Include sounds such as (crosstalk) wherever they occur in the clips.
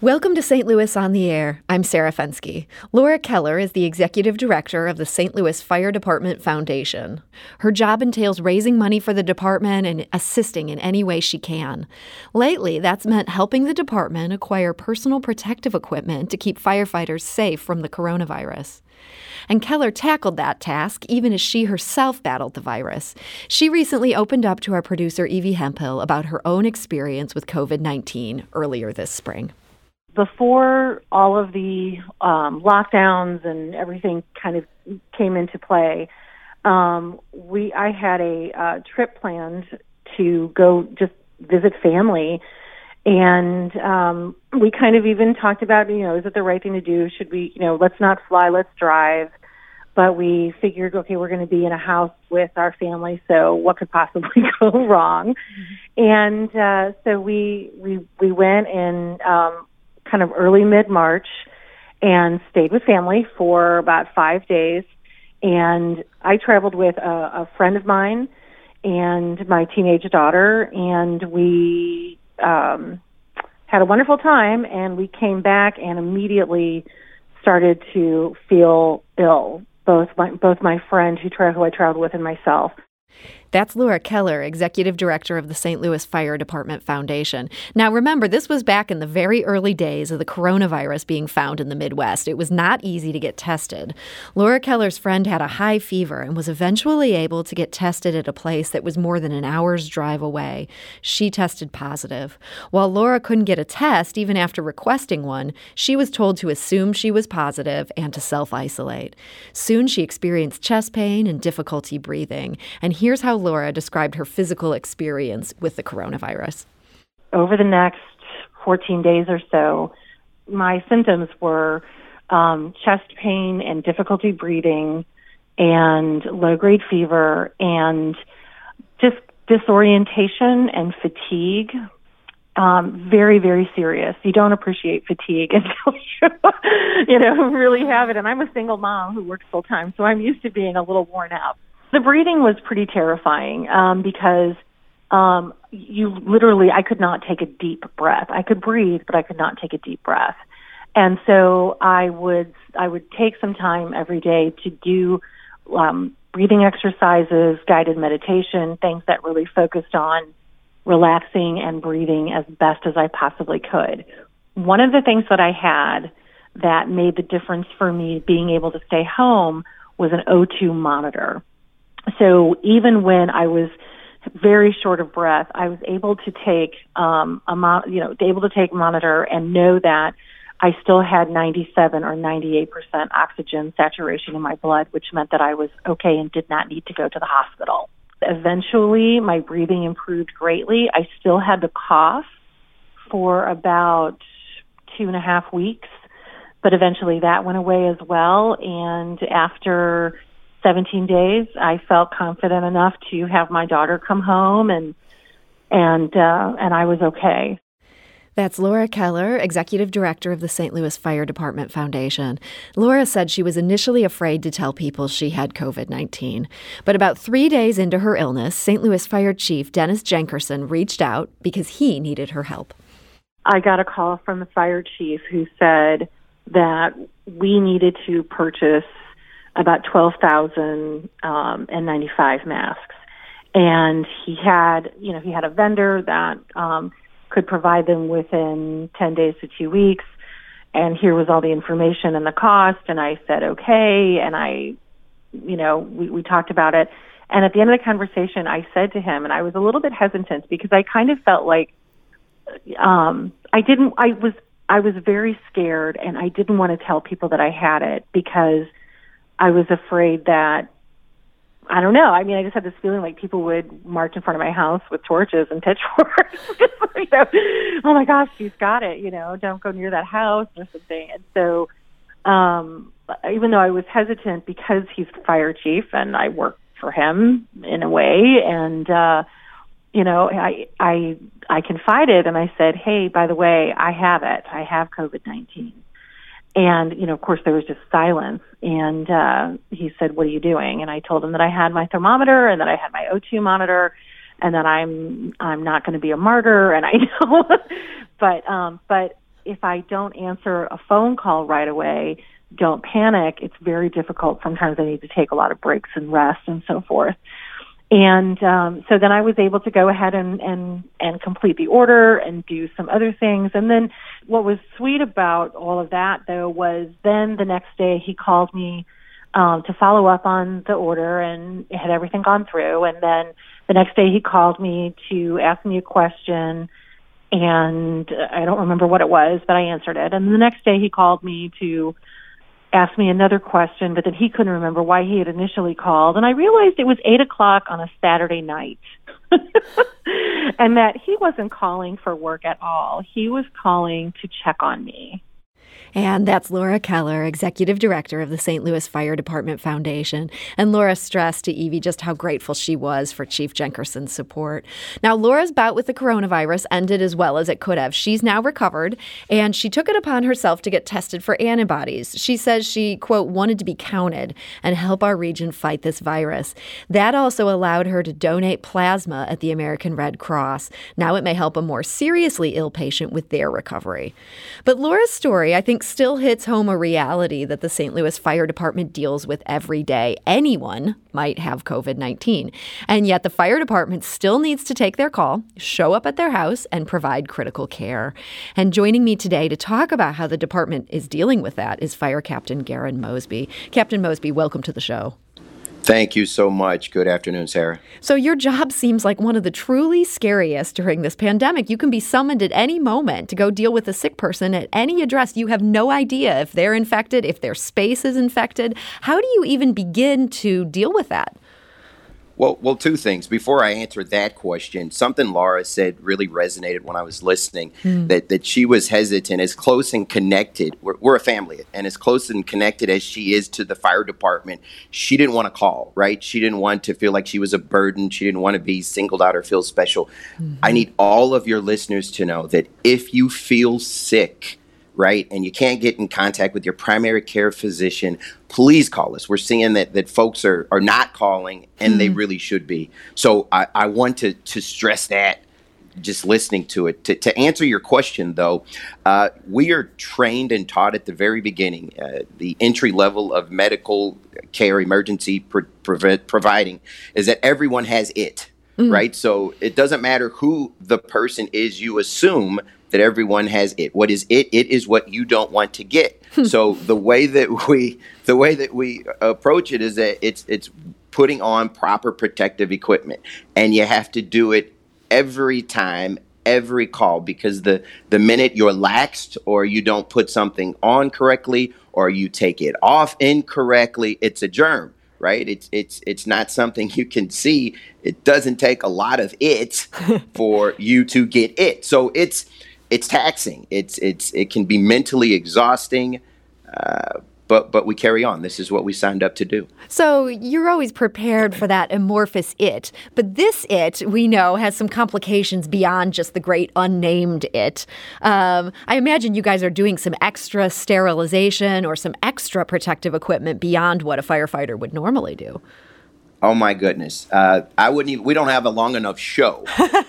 Welcome to St. Louis on the Air. I'm Sarah Fenske. Laura Keller is the executive director of the St. Louis Fire Department Foundation. Her job entails raising money for the department and assisting in any way she can. Lately, that's meant helping the department acquire personal protective equipment to keep firefighters safe from the coronavirus. And Keller tackled that task even as she herself battled the virus. She recently opened up to our producer, Evie Hemphill, about her own experience with COVID 19 earlier this spring before all of the um, lockdowns and everything kind of came into play, um, we I had a uh, trip planned to go just visit family, and um, we kind of even talked about you know is it the right thing to do? Should we you know let's not fly, let's drive. But we figured, okay, we're going to be in a house with our family, so what could possibly (laughs) go wrong? Mm-hmm. And uh, so we we we went and um, kind of early mid March and stayed with family for about five days. And I traveled with a, a friend of mine and my teenage daughter, and we um, had a wonderful time. And we came back and immediately started to feel ill. Both my both my friend who tra- who I traveled with and myself. That's Laura Keller, Executive Director of the St. Louis Fire Department Foundation. Now, remember, this was back in the very early days of the coronavirus being found in the Midwest. It was not easy to get tested. Laura Keller's friend had a high fever and was eventually able to get tested at a place that was more than an hour's drive away. She tested positive. While Laura couldn't get a test, even after requesting one, she was told to assume she was positive and to self isolate. Soon she experienced chest pain and difficulty breathing. And here's how Laura described her physical experience with the coronavirus. Over the next 14 days or so, my symptoms were um, chest pain and difficulty breathing and low grade fever and just disorientation and fatigue. Um, very, very serious. You don't appreciate fatigue (laughs) until you, you know, really have it. And I'm a single mom who works full time, so I'm used to being a little worn out. The breathing was pretty terrifying um, because um, you literally, I could not take a deep breath. I could breathe, but I could not take a deep breath. And so I would, I would take some time every day to do um, breathing exercises, guided meditation, things that really focused on relaxing and breathing as best as I possibly could. One of the things that I had that made the difference for me being able to stay home was an O2 monitor. So even when I was very short of breath, I was able to take um, a mo- you know able to take monitor and know that I still had 97 or 98 percent oxygen saturation in my blood, which meant that I was okay and did not need to go to the hospital. Eventually, my breathing improved greatly. I still had the cough for about two and a half weeks, but eventually that went away as well. And after 17 days, I felt confident enough to have my daughter come home and and uh, and I was okay. That's Laura Keller, Executive Director of the St. Louis Fire Department Foundation. Laura said she was initially afraid to tell people she had COVID 19. But about three days into her illness, St. Louis Fire Chief Dennis Jenkerson reached out because he needed her help. I got a call from the fire chief who said that we needed to purchase about 12,000 um, N95 masks. And he had, you know, he had a vendor that um, could provide them within 10 days to two weeks. And here was all the information and the cost. And I said, okay. And I, you know, we, we talked about it. And at the end of the conversation, I said to him, and I was a little bit hesitant because I kind of felt like um, I didn't, I was, I was very scared and I didn't want to tell people that I had it because I was afraid that I don't know. I mean, I just had this feeling like people would march in front of my house with torches and pitchforks. (laughs) you know, oh my gosh, she's got it. You know, don't go near that house or something. And so, um, even though I was hesitant because he's fire chief and I work for him in a way, and uh, you know, I I I confided and I said, hey, by the way, I have it. I have COVID nineteen. And, you know, of course there was just silence. And, uh, he said, what are you doing? And I told him that I had my thermometer and that I had my O2 monitor and that I'm, I'm not going to be a martyr. And I (laughs) know, but, um, but if I don't answer a phone call right away, don't panic. It's very difficult. Sometimes I need to take a lot of breaks and rest and so forth. And um, so then I was able to go ahead and, and and complete the order and do some other things. And then what was sweet about all of that though was then the next day he called me um, to follow up on the order and had everything gone through. And then the next day he called me to ask me a question and I don't remember what it was, but I answered it. And the next day he called me to ask me another question, but then he couldn't remember why he had initially called. And I realized it was eight o'clock on a Saturday night. (laughs) and that he wasn't calling for work at all. He was calling to check on me. And that's Laura Keller, Executive Director of the St. Louis Fire Department Foundation. And Laura stressed to Evie just how grateful she was for Chief Jenkerson's support. Now, Laura's bout with the coronavirus ended as well as it could have. She's now recovered, and she took it upon herself to get tested for antibodies. She says she, quote, wanted to be counted and help our region fight this virus. That also allowed her to donate plasma at the American Red Cross. Now it may help a more seriously ill patient with their recovery. But Laura's story, I think, still hits home a reality that the St. Louis Fire Department deals with every day. Anyone might have COVID 19. And yet the fire department still needs to take their call, show up at their house, and provide critical care. And joining me today to talk about how the department is dealing with that is Fire Captain Garon Mosby. Captain Mosby, welcome to the show. Thank you so much. Good afternoon, Sarah. So, your job seems like one of the truly scariest during this pandemic. You can be summoned at any moment to go deal with a sick person at any address. You have no idea if they're infected, if their space is infected. How do you even begin to deal with that? Well, well, two things. Before I answer that question, something Laura said really resonated when I was listening. Mm. That that she was hesitant, as close and connected. We're, we're, a family, and as close and connected as she is to the fire department, she didn't want to call. Right? She didn't want to feel like she was a burden. She didn't want to be singled out or feel special. Mm-hmm. I need all of your listeners to know that if you feel sick right, and you can't get in contact with your primary care physician, please call us. We're seeing that that folks are are not calling, and mm. they hmm. really should be. So I, I want to to stress that. Just listening to it. To, to answer your question, though, uh, we are trained and taught at the very beginning uh, the entry level of medical care, emergency pro- providing, is that everyone has it. Mm. right? So it doesn't matter who the person is, you assume that everyone has it. What is it? It is what you don't want to get. (laughs) So the way that we the way that we approach it is that it's it's putting on proper protective equipment, and you have to do it every time, every call, because the the minute you're laxed or you don't put something on correctly or you take it off incorrectly, it's a germ right? It's it's it's not something you can see. It doesn't take a lot of it (laughs) for you to get it. So it's it's taxing. It's it's it can be mentally exhausting. Uh, but but we carry on. This is what we signed up to do. So you're always prepared for that amorphous it, but this it we know has some complications beyond just the great unnamed it. Um, I imagine you guys are doing some extra sterilization or some extra protective equipment beyond what a firefighter would normally do. Oh my goodness! Uh, I wouldn't even. We don't have a long enough show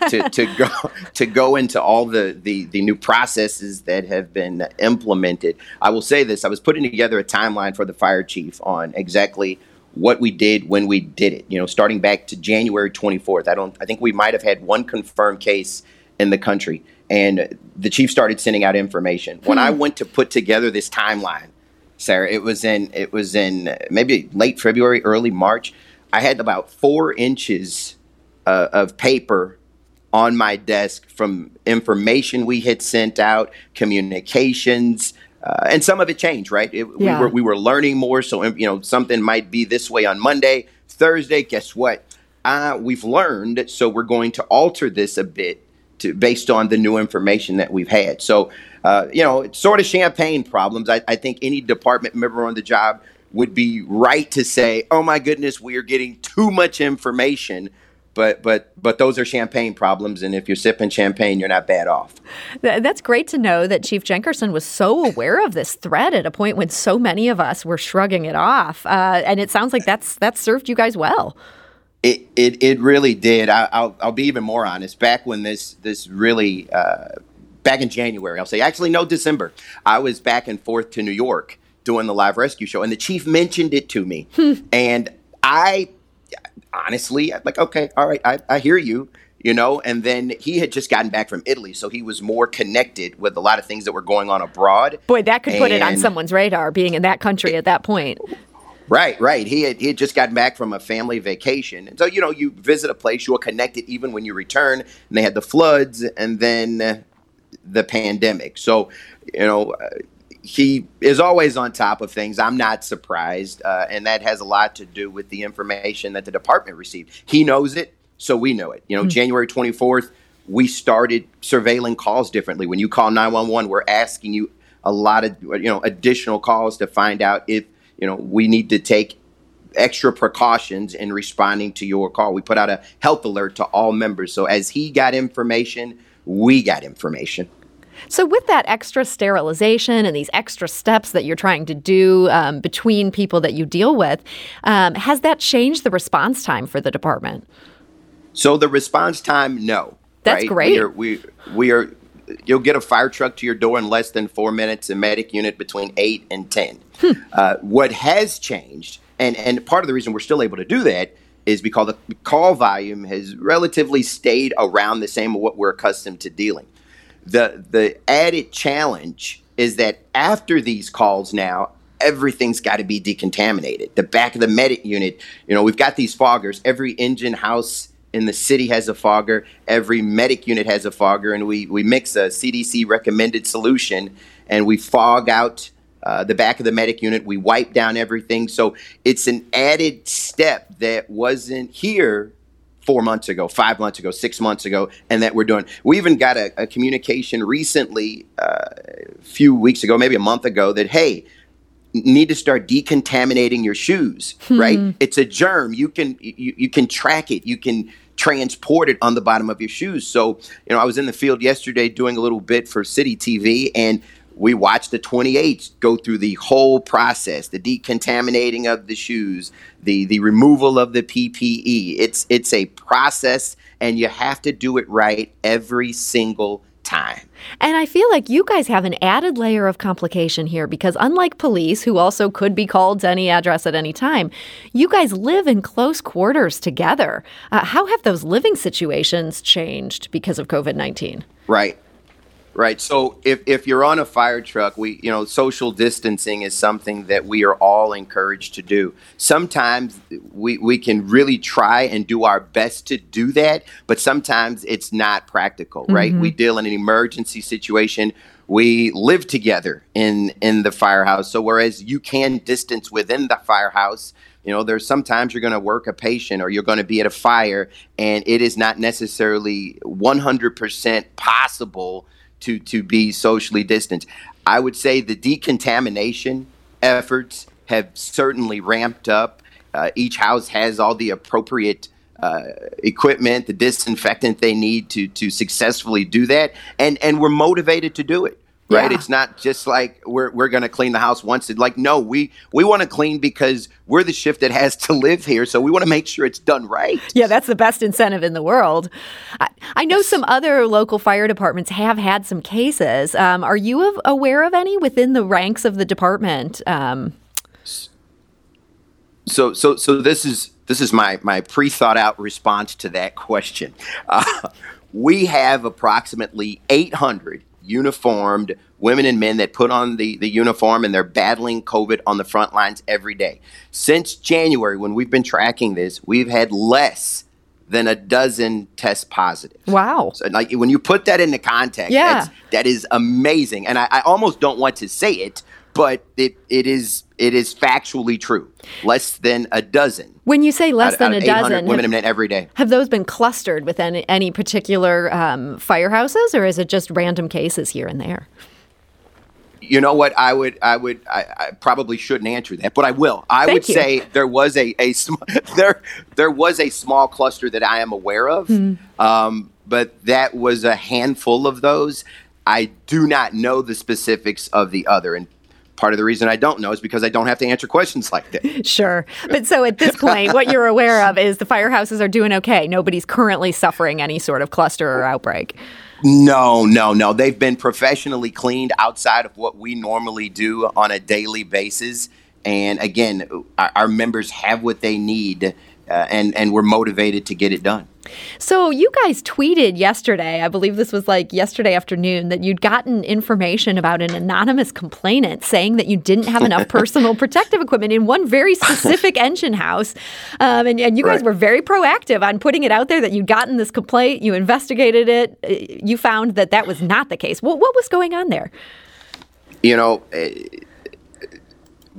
to, (laughs) to go to go into all the, the the new processes that have been implemented. I will say this: I was putting together a timeline for the fire chief on exactly what we did when we did it. You know, starting back to January 24th. I don't. I think we might have had one confirmed case in the country, and the chief started sending out information. When I hmm. went to put together this timeline, Sarah, it was in it was in maybe late February, early March I had about four inches uh, of paper on my desk from information we had sent out, communications, uh, and some of it changed. Right, it, yeah. we were we were learning more, so you know something might be this way on Monday, Thursday. Guess what? Uh, we've learned, so we're going to alter this a bit to, based on the new information that we've had. So, uh, you know, it's sort of champagne problems. I, I, think any department member on the job would be right to say, "Oh my goodness, we are getting too much information." But but but those are champagne problems, and if you're sipping champagne, you're not bad off. That's great to know that Chief Jenkerson was so aware of this threat at a point when so many of us were shrugging it off, uh, and it sounds like that's that served you guys well. It it, it really did. I, will I'll be even more honest. Back when this this really uh, back in January. I'll say actually no December. I was back and forth to New York doing the live rescue show, and the chief mentioned it to me, hmm. and I honestly like okay, all right, I, I hear you you know and then he had just gotten back from italy so he was more connected with a lot of things that were going on abroad boy that could and put it on someone's radar being in that country at that point Right, right. He had, he had just gotten back from a family vacation. And so, you know, you visit a place, you're connected even when you return. And they had the floods and then the pandemic. So, you know, uh, he is always on top of things. I'm not surprised. Uh, and that has a lot to do with the information that the department received. He knows it, so we know it. You know, mm-hmm. January 24th, we started surveilling calls differently. When you call 911, we're asking you a lot of, you know, additional calls to find out if – you know, we need to take extra precautions in responding to your call. We put out a health alert to all members. So as he got information, we got information. So, with that extra sterilization and these extra steps that you're trying to do um, between people that you deal with, um, has that changed the response time for the department? So, the response time, no. That's right? great. We are, we, we are, you'll get a fire truck to your door in less than four minutes, a medic unit between eight and 10. Hmm. Uh, what has changed, and, and part of the reason we're still able to do that is because the call volume has relatively stayed around the same of what we're accustomed to dealing. The the added challenge is that after these calls now, everything's got to be decontaminated. The back of the medic unit, you know, we've got these foggers. Every engine house in the city has a fogger. Every medic unit has a fogger, and we we mix a CDC recommended solution and we fog out uh, the back of the medic unit. We wipe down everything. So it's an added step that wasn't here four months ago, five months ago, six months ago, and that we're doing. We even got a, a communication recently, uh, a few weeks ago, maybe a month ago, that hey, need to start decontaminating your shoes. Hmm. Right? It's a germ. You can you, you can track it. You can transport it on the bottom of your shoes. So you know, I was in the field yesterday doing a little bit for City TV and we watched the 28s go through the whole process the decontaminating of the shoes the the removal of the ppe it's it's a process and you have to do it right every single time and I feel like you guys have an added layer of complication here because, unlike police, who also could be called to any address at any time, you guys live in close quarters together. Uh, how have those living situations changed because of COVID 19? Right. Right. So if, if you're on a fire truck, we you know social distancing is something that we are all encouraged to do. Sometimes we, we can really try and do our best to do that, but sometimes it's not practical, right? Mm-hmm. We deal in an emergency situation. We live together in in the firehouse. So whereas you can distance within the firehouse, you know, there's sometimes you're going to work a patient or you're going to be at a fire and it is not necessarily 100% possible to to be socially distant. I would say the decontamination efforts have certainly ramped up. Uh, each house has all the appropriate uh, equipment, the disinfectant they need to to successfully do that, and and we're motivated to do it right? Yeah. It's not just like we're we're going to clean the house once. Like no, we we want to clean because we're the shift that has to live here, so we want to make sure it's done right. Yeah, that's the best incentive in the world. I, I know some other local fire departments have had some cases. Um, are you aware of any within the ranks of the department? Um, so so so this is this is my my pre thought out response to that question. Uh, we have approximately 800 uniformed women and men that put on the, the uniform and they're battling COVID on the front lines every day. Since January, when we've been tracking this, we've had less than a dozen test positive. Wow. So like when you put that into context, yeah. that is amazing. And I, I almost don't want to say it, but it, it is it is factually true. Less than a dozen. When you say less out, than out a dozen, women have, and men every day. Have those been clustered within any, any particular um, firehouses, or is it just random cases here and there? You know what? I would, I would, I, I probably shouldn't answer that, but I will. I Thank would you. say there was a, a sm- (laughs) there, there was a small cluster that I am aware of, mm. um, but that was a handful of those. I do not know the specifics of the other, and part of the reason I don't know is because I don't have to answer questions like that. (laughs) Sure. But so at this point, what you're aware of is the firehouses are doing okay. Nobody's currently suffering any sort of cluster or outbreak. No, no, no. They've been professionally cleaned outside of what we normally do on a daily basis. And again, our, our members have what they need, uh, and and we're motivated to get it done. So you guys tweeted yesterday, I believe this was like yesterday afternoon, that you'd gotten information about an anonymous complainant saying that you didn't have enough (laughs) personal protective equipment in one very (laughs) specific engine house. Um, and, and, you guys right. were very proactive on putting it out there that you'd gotten this complaint, you investigated it, uh, you found that that was not the case. What, what was going on there? You know, uh,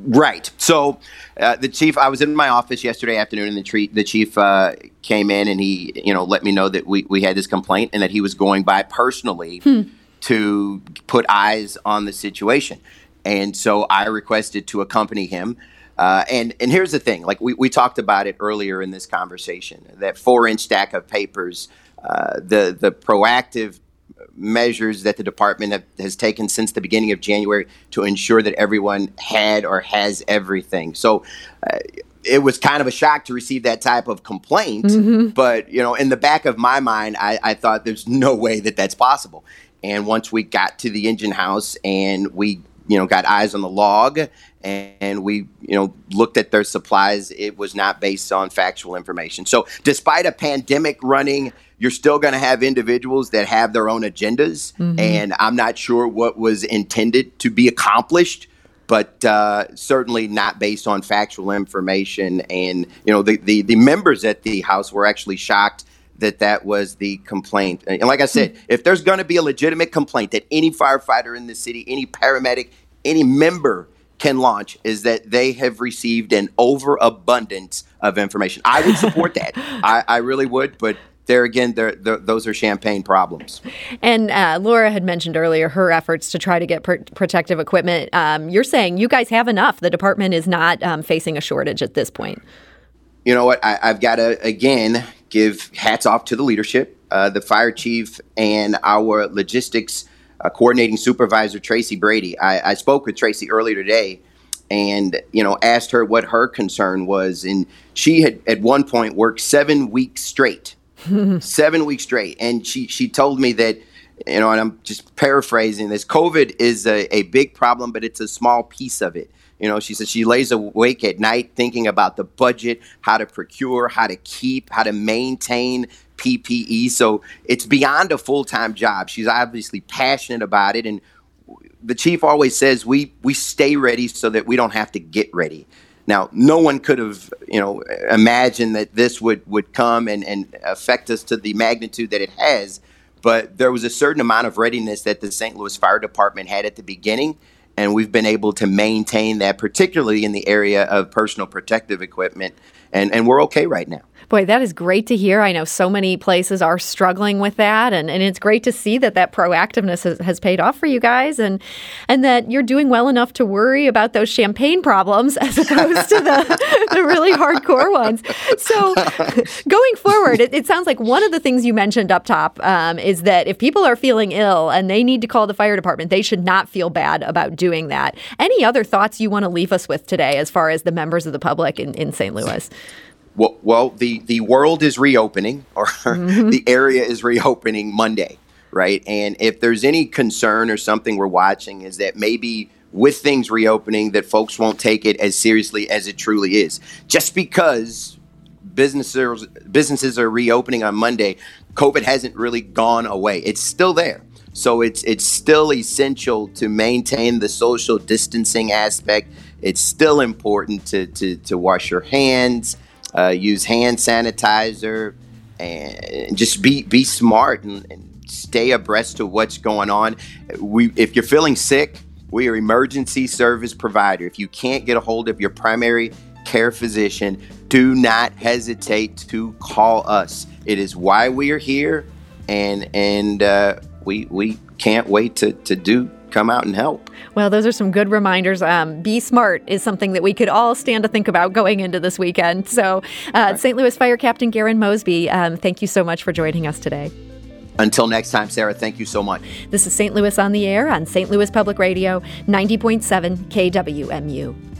Right. So uh, the chief, I was in my office yesterday afternoon, and the, tre- the chief uh, came in and he, you know, let me know that we, we had this complaint and that he was going by personally hmm. to put eyes on the situation. And so I requested to accompany him. Uh, and and here's the thing, like we, we talked about it earlier in this conversation, that four inch stack of papers, uh, the the proactive measures that the department have, has taken since the beginning of January to ensure that everyone had or has everything. So uh, it was kind of a shock to receive that type of complaint. Mm-hmm. But, you know, in the back of my mind, I, I thought there's no way that that's possible. And once we got to the engine house and we, you know, got eyes on the log and we you know looked at their supplies it was not based on factual information so despite a pandemic running you're still going to have individuals that have their own agendas, mm-hmm. and I'm not sure what was intended to be accomplished. But uh, certainly not based on factual information, and you know the, the the members at the house were actually shocked that that was the complaint. And like I said, mm-hmm. if there's going to be a legitimate complaint that any firefighter in the city, any paramedic, any member can launch is that they have received an overabundance of information. I would support that. (laughs) I, I, really would, but there again, they're, they're, those are champagne problems. And uh, Laura had mentioned earlier her efforts to try to get pr- protective equipment. Um, you're saying you guys have enough. The department is not um, facing a shortage at this point. You know what? I, have got to, again, give hats off to the leadership, uh, the fire chief, and our logistics uh, coordinating supervisor, Tracy Brady. I, I spoke with Tracy earlier today and you know asked her what her concern was and she had at one point worked seven weeks straight (laughs) seven weeks straight. And she she told me that you know, and I'm just paraphrasing this. COVID is a, a big problem, but it's a small piece of it. You know, she said she lays awake at night thinking about the budget, how to procure, how to keep, how to maintain PPE. So it's beyond a full time job. She's obviously passionate about it, and the chief always says we we stay ready so that we don't have to get ready. Now, no one could have, you know, imagined that this would, would come and, and affect us to the magnitude that it has. But there was a certain amount of readiness that the St. Louis Fire Department had at the beginning, and we've been able to maintain that, particularly in the area of personal protective equipment. And, and we're okay right now. Boy, that is great to hear. I know so many places are struggling with that, and, and it's great to see that that proactiveness has, has paid off for you guys, and and that you're doing well enough to worry about those champagne problems as opposed to the, (laughs) the really hardcore ones. So, (laughs) going forward, it, it, sounds like one of the things you mentioned up top um, is that if people are feeling ill and they need to call the fire department, they should not feel bad about doing that. Any other thoughts you want to leave us with today as far as the members of the public in, in St. Louis? Well, well, the the world is reopening, (laughs) or mm-hmm. the area is reopening Monday, right? And if there's any concern or something we're watching, is that maybe with things reopening, that folks won't take it as seriously as it truly is. Just because businesses businesses are reopening on Monday, COVID hasn't really gone away. It's still there. So it's it's still essential to maintain the social distancing aspect. It's still important to to, to wash your hands uh, use hand sanitizer, and just be be smart and, and, stay abreast to what's going on. We, if you're feeling sick, we are emergency service provider. If you can't get a hold of your primary care physician, do not hesitate to call us. It is why we are here, and and uh, we we can't wait to to do come out and help. Well, those are some good reminders. Um, be smart is something that we could all stand to think about going into this weekend. So, uh, St. Louis Fire Captain Garon Mosby, um, thank you so much for joining us today. Until next time, Sarah, thank you so much. This is St. Louis on the Air on St. Louis Public Radio, 90.7 KWMU.